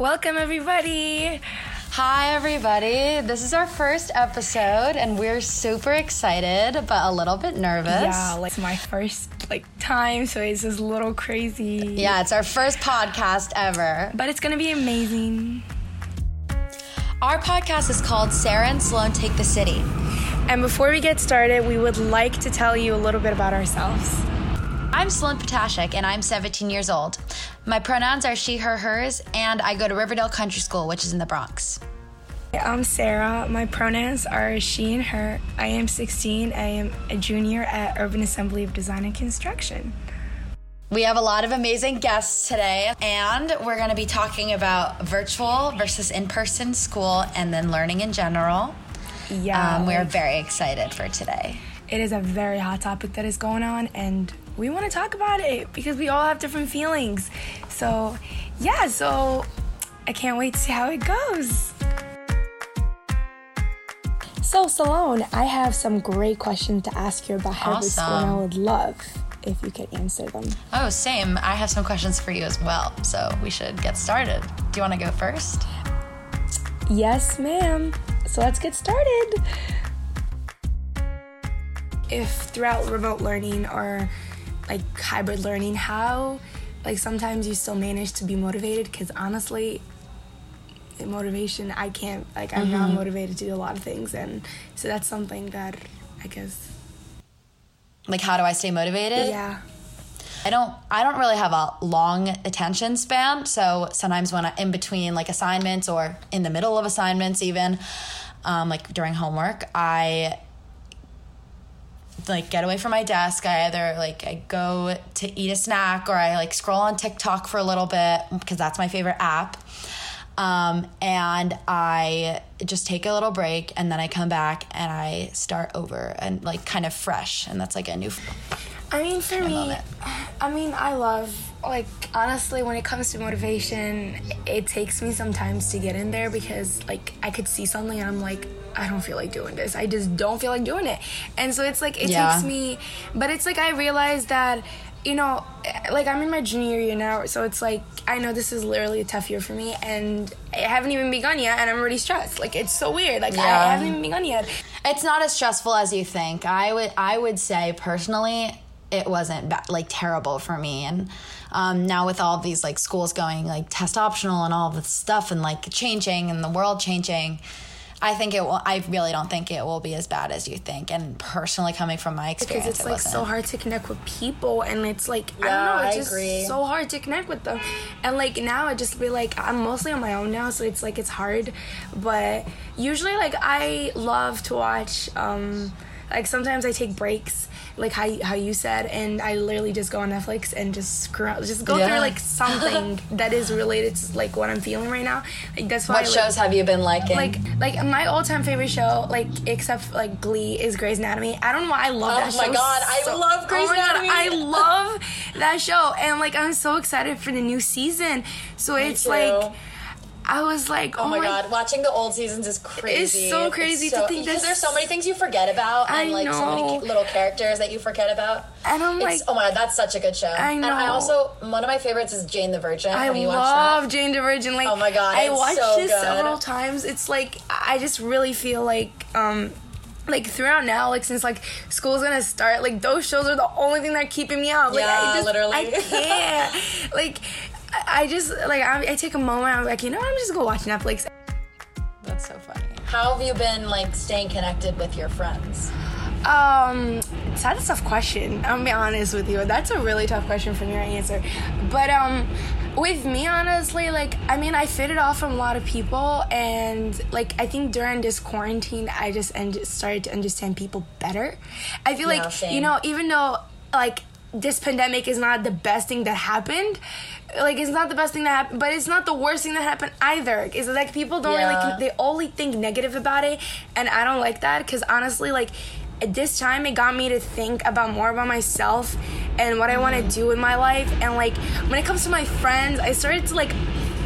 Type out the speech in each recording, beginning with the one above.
Welcome, everybody. Hi, everybody. This is our first episode, and we're super excited, but a little bit nervous. Yeah, like it's my first like time, so it's just a little crazy. Yeah, it's our first podcast ever. But it's gonna be amazing. Our podcast is called Sara and Sloane Take the City. And before we get started, we would like to tell you a little bit about ourselves. I'm Sloane Potashik, and I'm 17 years old. My pronouns are she, her, hers, and I go to Riverdale Country School, which is in the Bronx. I'm Sara. My pronouns are she and her. I am 16. I am a junior at Urban Assembly of Design and Construction. We have a lot of amazing guests today, and we're going to be talking about virtual versus in person school and then learning in general. Yeah. Um, we're very excited for today. it is a very hot topic that is going on, and we want to talk about it because we all have different feelings. So, yeah, so I can't wait to see how it goes. So, Sloane, I have some great questions to ask you about Harvard School, and I would love if you could answer them. Oh, same. I have some questions for you as well, so we should get started. Do you want to go first? Yes, ma'am. So let's get started. If throughout remote learning or like hybrid learning, how like sometimes you still manage to be motivated? Because honestly, motivation, I can't like I'm not motivated to do a lot of things, and so that's something that I guess Like, how do I stay motivated? yeah. I don't. I don't really have a long attention span. So sometimes when I in between like assignments or in the middle of assignments, even um, like during homework, I like get away from my desk. I either like I go to eat a snack or I like scroll on TikTok for a little bit because that's my favorite app. Um, and I just take a little break and then I come back and I start over and like kind of fresh. And that's like a new. I mean, for me. I mean, I love, like, honestly, when it comes to motivation, it takes me sometimes to get in there because, like, I could see something and I'm like, I don't feel like doing this. I just don't feel like doing it. And so it's like, it Yeah. takes me, but it's like, I realize that, you know, like, I'm in my junior year now, so it's like, I know this is literally a tough year for me, and I haven't even begun yet, and I'm already stressed. Like, it's so weird. Like, I, Yeah. I haven't even begun yet. It's not as stressful as you think. I would I would say personally it wasn't ba- like terrible for me and um, now with all these like schools going like test optional and all this stuff and like changing and the world changing I think it will I really don't think it will be as bad as you think and personally coming from my experience because it's it like wasn't. so hard to connect with people and it's like I don't know it's I just agree. so hard to connect with them and like now I just be like I'm mostly on my own now so it's like it's hard but usually like I love to watch um like sometimes I take breaks like how you- how you said and I literally just go on Netflix and just screw out just go Yeah. through like something that is related to like what I'm feeling right now like that's why what I, like, shows have you been liking like like my all-time favorite show like except like glee is grey's anatomy i don't know why i love Oh that show. Oh my God, I love oh Grey's oh my God, Anatomy. i love that show and like i'm so excited for the new season so it's too. like i was like Oh my god, watching the old seasons is crazy. It's so crazy to so, think because there's so many things you forget about I and like so many little characters that you forget about. And I'm It's- like- oh my god, that's such a good show. I know. And I know. also one of my favorites is Jane the Virgin. I Have you watched love? Jane the Virgin. Like, Oh my God, I it's watched so this good. several times. It's like I just really feel like, um, like throughout now, like since like school's gonna start, like those shows are the only thing that are keeping me up. Like, Yeah, I just, literally. I can't. like, I I just like I, I take a moment. I'm like, you know, what, I'm just gonna watch Netflix. That's so funny. How have you been like staying connected with your friends? Um, that's a tough question. I'm gonna be honest with you. That's a really tough question for me to answer. But um, with me, honestly, like I mean, I fit it off from a lot of people, and like I think during this quarantine, I just and started to understand people better. I feel like same. you know, even though like this pandemic is not the best thing that happened. Like it's not the best thing that happened, but it's not the worst thing that happened either. Is like people don't Yeah. really they only think negative about it, and I don't like that because honestly, like at this time, it got me to think about more about myself and what I want to do in my life. And like when it comes to my friends, I started to like,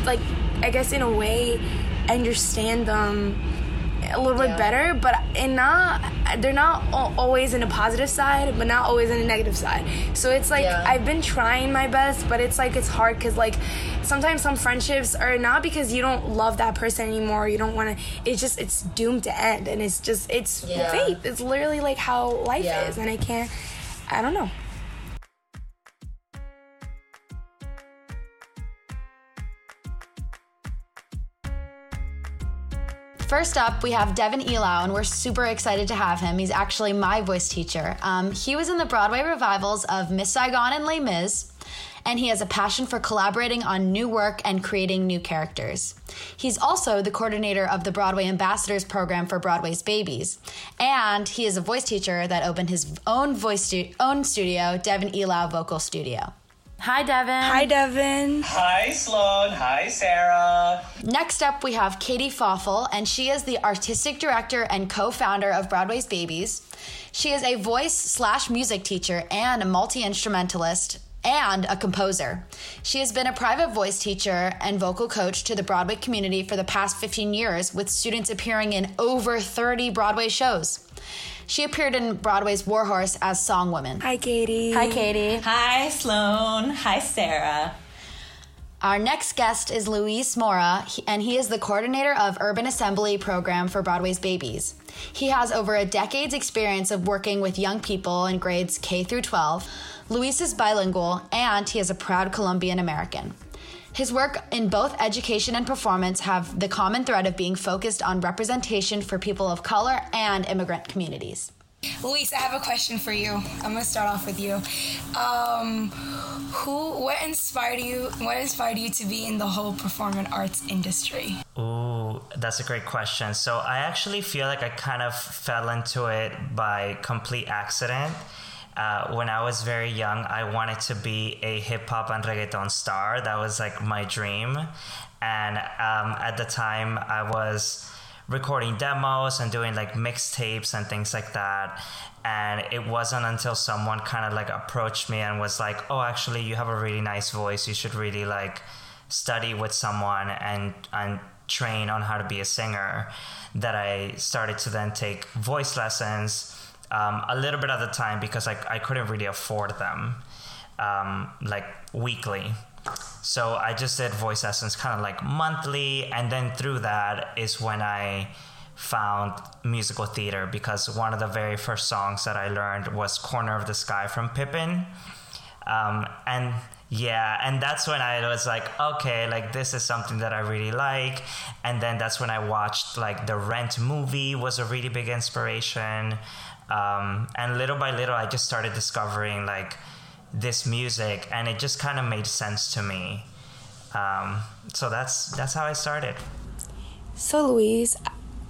like I guess in a way, understand them a little Yeah. bit better. But in not, they're not always in a positive side, but not always in a negative side. So it's like yeah. I've been trying my best, but it's like it's hard because like sometimes some friendships are not because you don't love that person anymore. You don't want to. It's just it's doomed to end, and it's just it's yeah. fate. It's literally like how life is, and I can't. I don't know. First up, we have Devin Ilaw, and we're super excited to have him. He's actually my voice teacher. Um, he was in the Broadway revivals of Miss Saigon and Les Mis, and he has a passion for collaborating on new work and creating new characters. He's also the coordinator of the Broadway Ambassadors program for Broadway's Babies, and he is a voice teacher that opened his own voice stu- own studio, Devin Ilaw Vocal Studio. Hi, Devin. Hi, Devin. Hi, Sloane. Hi, Sara. Next up, we have Katy Pfaffl, and she is the artistic director and co founder of Broadway's Babies. She is a voice slash music teacher and a multi instrumentalist and a composer. She has been a private voice teacher and vocal coach to the Broadway community for the past 15 years, with students appearing in over 30 Broadway shows. She appeared in Broadway's Warhorse as Songwoman. Hi, Katy. Hi, Katy. Hi, Sloane. Hi, Sara. Our next guest is Luis Mora, and he is the coordinator of Urban Assembly program for Broadway's Babies. He has over a decade's experience of working with young people in grades K through 12. Luis is bilingual, and he is a proud Colombian American. His work in both education and performance have the common thread of being focused on representation for people of color and immigrant communities. Luis, I have a question for you. I'm gonna start off with you. Um, who, what inspired you? What inspired you to be in the whole performing arts industry? Ooh, that's a great question. So I actually feel like I kind of fell into it by complete accident. Uh, when I was very young, I wanted to be a hip hop and reggaeton star. That was like my dream. And um, at the time, I was recording demos and doing like mixtapes and things like that. And it wasn't until someone kind of like approached me and was like, "Oh, actually, you have a really nice voice. You should really like study with someone and and train on how to be a singer." That I started to then take voice lessons um, a little bit at the time because I, I couldn't really afford them um, like weekly. So I just did voice lessons kind of like monthly, and then through that is when I found musical theater because one of the very first songs that I learned was "Corner of the Sky" from Pippin, um, and yeah, and that's when I was like, okay, like this is something that I really like, and then that's when I watched like the Rent movie was a really big inspiration. Um, and little by little, I just started discovering like this music, and it just kind of made sense to me. Um, so that's that's how I started. So Luis,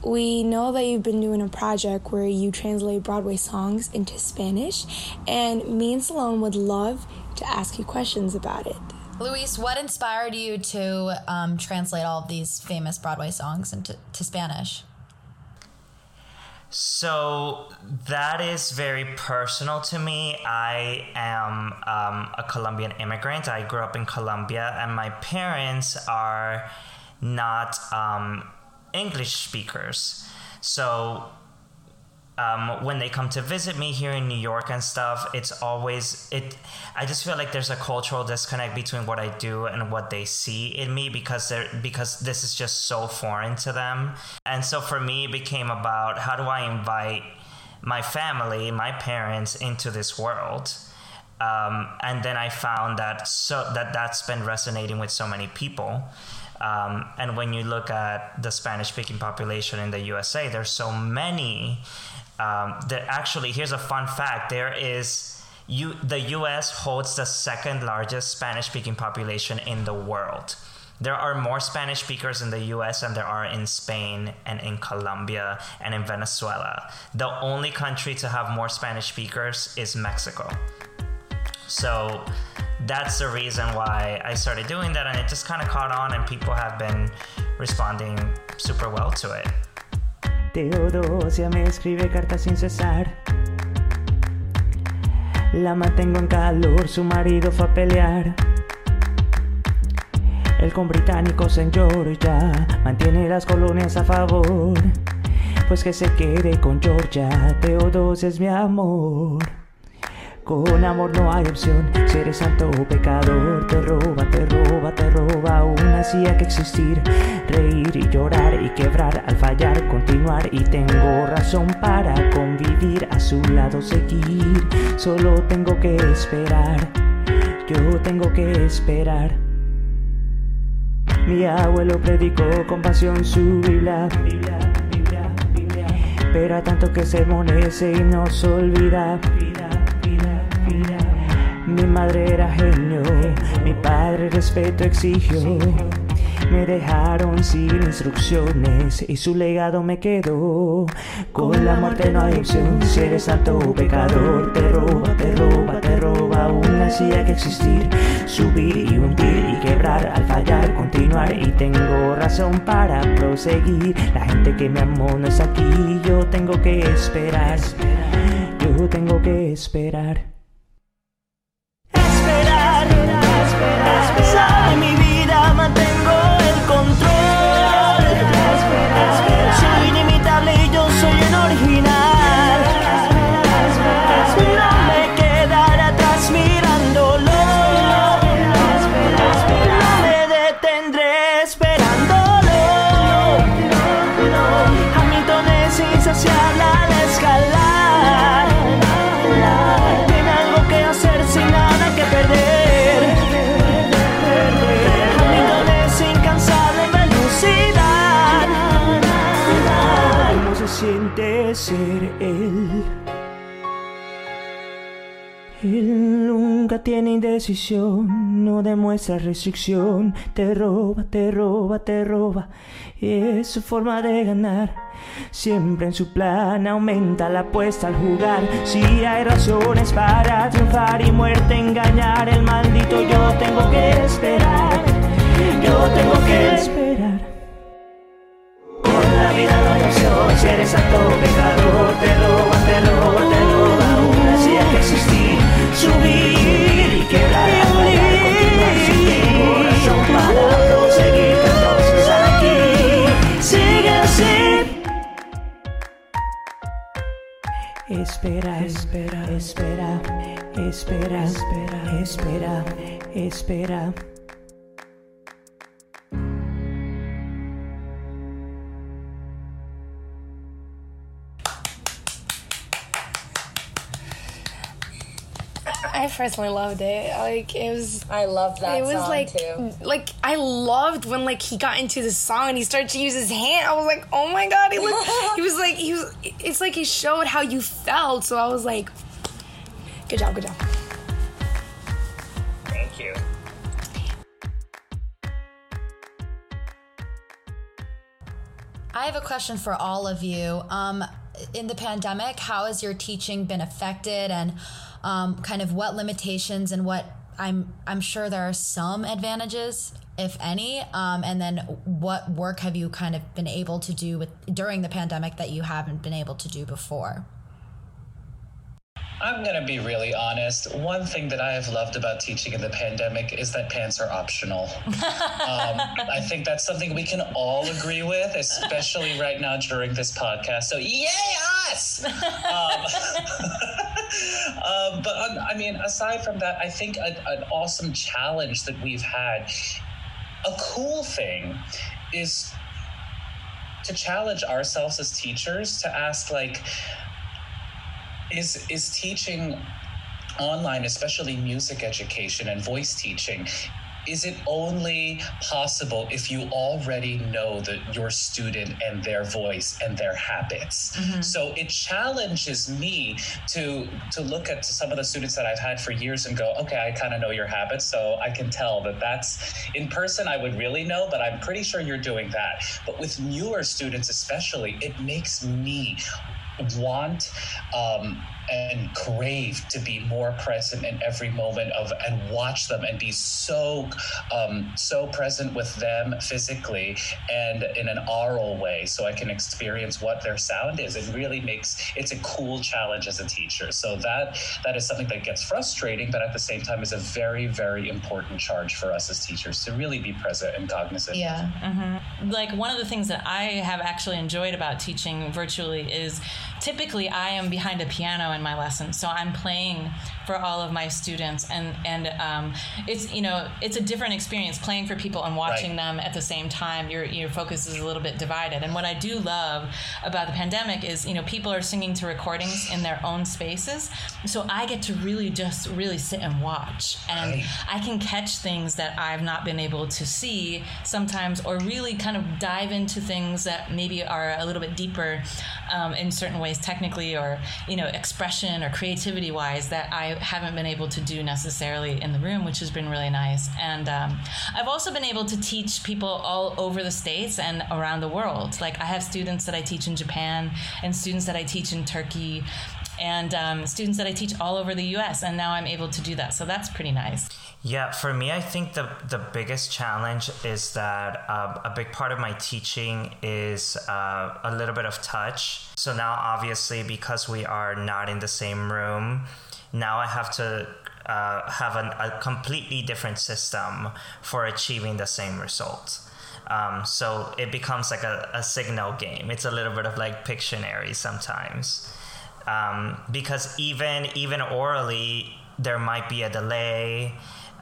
we know that you've been doing a project where you translate Broadway songs into Spanish, and me and Sloane would love to ask you questions about it. Luis, what inspired you to um, translate all of these famous Broadway songs into to Spanish? So that is very personal to me. I am um, a Colombian immigrant. I grew up in Colombia, and my parents are not um, English speakers. So um, when they come to visit me here in New York and stuff, it's always it. I just feel like there's a cultural disconnect between what I do and what they see in me because they're because this is just so foreign to them. And so for me, it became about how do I invite my family, my parents, into this world. Um, and then I found that so that that's been resonating with so many people. Um, and when you look at the Spanish speaking population in the USA, there's so many um, that actually here's a fun fact. There is you the us holds the second largest spanish speaking population in the world. There are more spanish speakers in the us than there are in spain and in colombia and in venezuela. The only country to have more spanish speakers is mexico. So that's the reason why I started doing that, and it just kind of caught on, and people have been responding super well to it. Teodosia me escribe cartas sin cesar. La mantengo en calor, su marido fue a pelear. El con británicos en ya mantiene las colonias a favor. pues que se quede con Georgia. Teodosia es mi amor. Con amor no hay opción, si eres santo o pecador, te roba, te roba, te roba, aún así hay que existir, reír y llorar y quebrar. Al fallar, continuar. Y tengo razón para convivir, a su lado seguir, solo tengo que esperar, yo tengo que esperar. Mi abuelo predicó con pasión su Biblia, Biblia, pero a tanto que sermonece y nos olvida. Mi madre era genio, mi padre respeto exigió. Me dejaron sin instrucciones y su legado me quedó. Con la muerte no hay opción, si eres santo o pecador, te roba, te roba, te roba. Aún así hay que existir, subir y hundir y quebrar al fallar, continuar. Y tengo razón para proseguir. La gente que me amó no es aquí, yo tengo que esperar. Yo tengo que esperar. Esperar, esperar, esperar. mi vida mantengo tiene indecisión, no demuestra restricción, te roba, te roba, te roba, es su forma de ganar. Siempre en su plan aumenta la apuesta al jugar. Si hay razones para triunfar y muerte engañar, el maldito yo tengo que esperar, yo tengo que esperar. Con la vida no hay opción, si eres pecador, te roba, te roba, te roba, aún así hay que existir, subir Espera, espera, espera, espera, espera, espera, espera. I personally loved it. Like it was I love that it was song like too. like I loved when like he got into the song and he started to use his hand. I was like, oh my god, he looked he was like he was it's like he showed how you felt. So I was like, good job, good job. Thank you. I have a question for all of you. Um, in the pandemic, how has your teaching been affected, and um, kind of what limitations and what I'm I'm sure there are some advantages, if any, um, and then what work have you kind of been able to do with during the pandemic that you haven't been able to do before? I'm going to be really honest. One thing that I have loved about teaching in the pandemic is that pants are optional. um, I think that's something we can all agree with, especially right now during this podcast. So, yay, us! Um, um, but, um, I mean, aside from that, I think a, an awesome challenge that we've had, a cool thing is to challenge ourselves as teachers to ask, like, is is teaching online especially music education and voice teaching is it only possible if you already know that your student and their voice and their habits? So it challenges me to to look at some of the students that i've had for years and go okay i kind of know your habits so i can tell that that's in person i would really know but i'm pretty sure you're doing that. But with newer students especially it makes me want um, and crave to be more present in every moment of and watch them and be so um, so present with them physically and in an oral way so I can experience what their sound is. It really makes it's a cool challenge as a teacher. So that that is something that gets frustrating, but at the same time is a very, very important charge for us as teachers to really be present and cognizant. Yeah. like one of the things that I have actually enjoyed about teaching virtually is typically I am behind a piano in my lesson, so I'm playing for all of my students, and and um, it's you know it's a different experience playing for people and watching Right. them at the same time. Your your focus is a little bit divided, and what I do love about the pandemic is you know people are singing to recordings in their own spaces, so I get to really just really sit and watch, and Right. I can catch things that I've not been able to see sometimes, or really kind of dive into things that maybe are a little bit deeper um, in certain ways, technically, or you know, expression or creativity wise, that I haven't been able to do necessarily in the room, which has been really nice. And um, I've also been able to teach people all over the states and around the world. Like I have students that I teach in Japan, and students that I teach in Turkey. And um, students that I teach all over the U.S. and now I'm able to do that, so that's pretty nice. Yeah, for me, I think the the biggest challenge is that uh, a big part of my teaching is uh, a little bit of touch. So now, obviously, because we are not in the same room, now I have to uh, have an, a completely different system for achieving the same result. Um, so it becomes like a, a signal game. It's a little bit of like Pictionary sometimes um, because even even orally there might be a delay.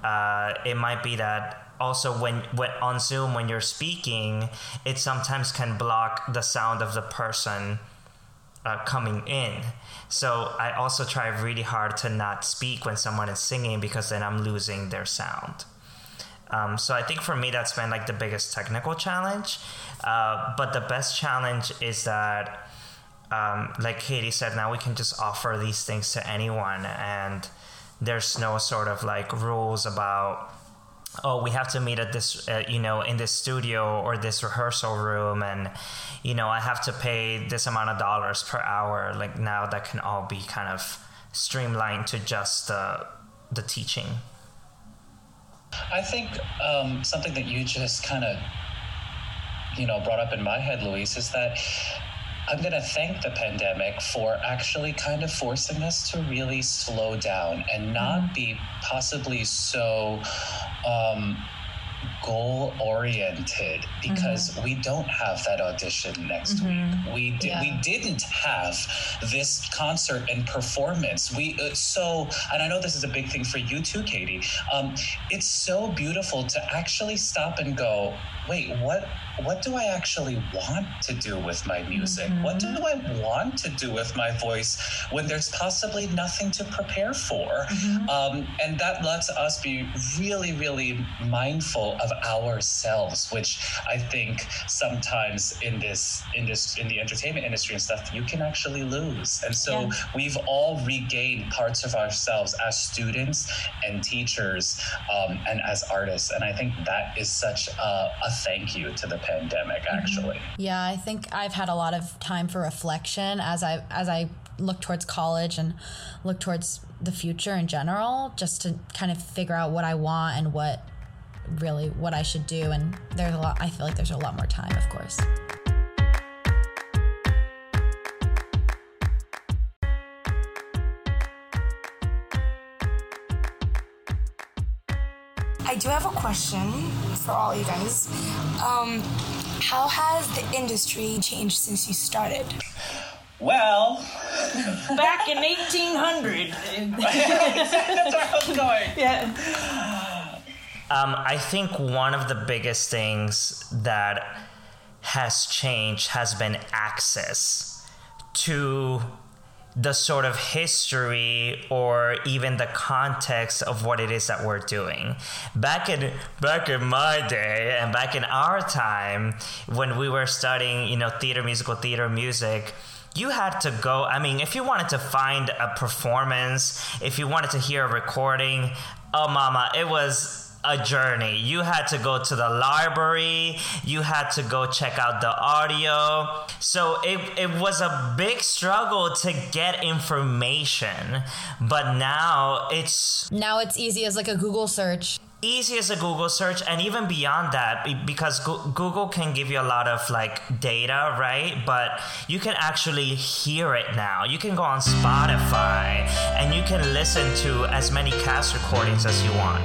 Uh, it might be that also when, when on Zoom when you're speaking, it sometimes can block the sound of the person uh, coming in. So I also try really hard to not speak when someone is singing because then I'm losing their sound. Um, so I think for me that's been like the biggest technical challenge. Uh, but the best challenge is that, um, like Katy said, now we can just offer these things to anyone, and there's no sort of like rules about oh we have to meet at this uh, you know in this studio or this rehearsal room and you know i have to pay this amount of dollars per hour like now that can all be kind of streamlined to just uh, the teaching. I think um, something that you just kind of, you know, brought up in my head, Luis, is that I'm going to thank the pandemic for actually kind of forcing us to really slow down and not be possibly so um, goal oriented because we don't have that audition next week. We di- Yeah. we didn't have this concert and performance. We uh, so and I know this is a big thing for you too, Katy. Um, it's so beautiful to actually stop and go, wait, what what do I actually want to do with my music? What do I want to do with my voice when there's possibly nothing to prepare for? Um, and that lets us be really, really mindful of ourselves, which I think sometimes in this in this in the entertainment industry and stuff, you can actually lose. And so Yeah. we've all regained parts of ourselves as students and teachers um, and as artists. And I think that is such a, a thank you to the pandemic, actually. Yeah, I think I've had a lot of time for reflection as I as I look towards college and look towards the future in general, just to kind of figure out what I want and what really what I should do. And there's a lot. I feel like there's a lot more time, of course. I do have a question for all you guys. Um, how has the industry changed since you started? Well, Back in 1800. that's where I was going. yeah. Um, I think one of the biggest things that has changed has been access to the sort of history or even the context of what it is that we're doing. Back in back in my day and back in our time when we were studying, you know, theater, musical theater, music, you had to go i mean if you wanted to find a performance if you wanted to hear a recording oh mama it was a journey. You had to go to the library, you had to go check out the audio. So it, it was a big struggle to get information. But now it's Now it's easy as like a Google search. easy as a Google search, and even beyond that, because Google can give you a lot of like data, right? But you can actually hear it now. You can go on Spotify and you can listen to as many cast recordings as you want.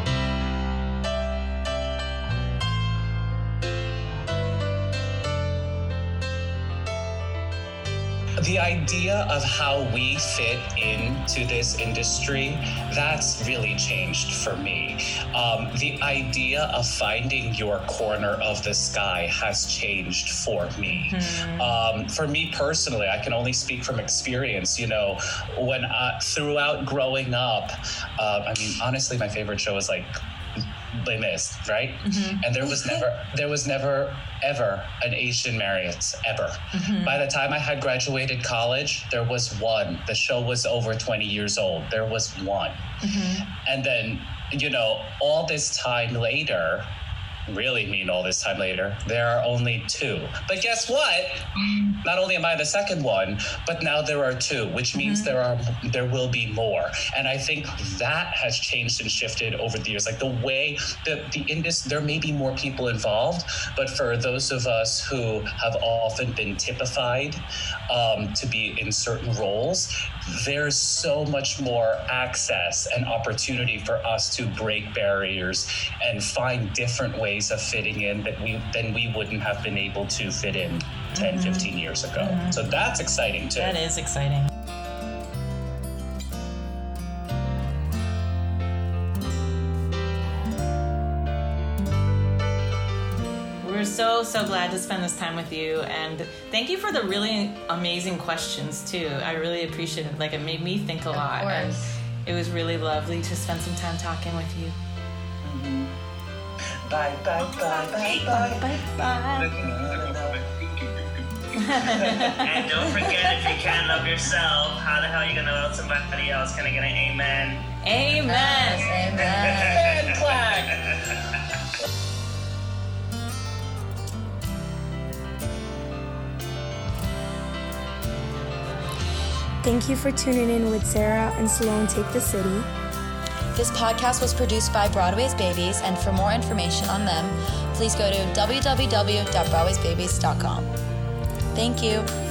The idea of how we fit into this industry that's really changed for me. Um, the idea of finding your corner of the sky has changed for me. Um, for me personally i can only speak from experience you know when I, throughout growing up uh, i mean honestly my favorite show was like Les Mis, right? Mm-hmm. And there was never, there was never, ever an Asian Marius, ever. Mm-hmm. By the time I had graduated college, there was one. The show was over 20 years old. There was one. Mm-hmm. And then, you know, all this time later, really mean all this time later, there are only two. But guess what? Not only am I the second one, but now there are two, which means there are there will be more. And I think that has changed and shifted over the years. Like the way the the industry, there may be more people involved, but for those of us who have often been typified um, to be in certain roles, there's so much more access and opportunity for us to break barriers and find different ways of fitting in that we then we wouldn't have been able to fit in 10 mm-hmm. 15 years ago mm-hmm. so that's exciting too That is exciting. We're so, so glad to spend this time with you. And thank you for the really amazing questions, too. I really appreciate it. Like, it made me think a lot. And course. it was really lovely to spend some time talking with you. Bye bye bye bye bye Bye bye. And don't forget, if you can't love yourself, how the hell are you gonna love somebody else? Can I get an amen? Amen. and clack Thank you for tuning in with Sara and Sloane Take the City. This podcast was produced by Broadway's Babies, and for more information on them, please go to www.broadwaysbabies.com. Thank you.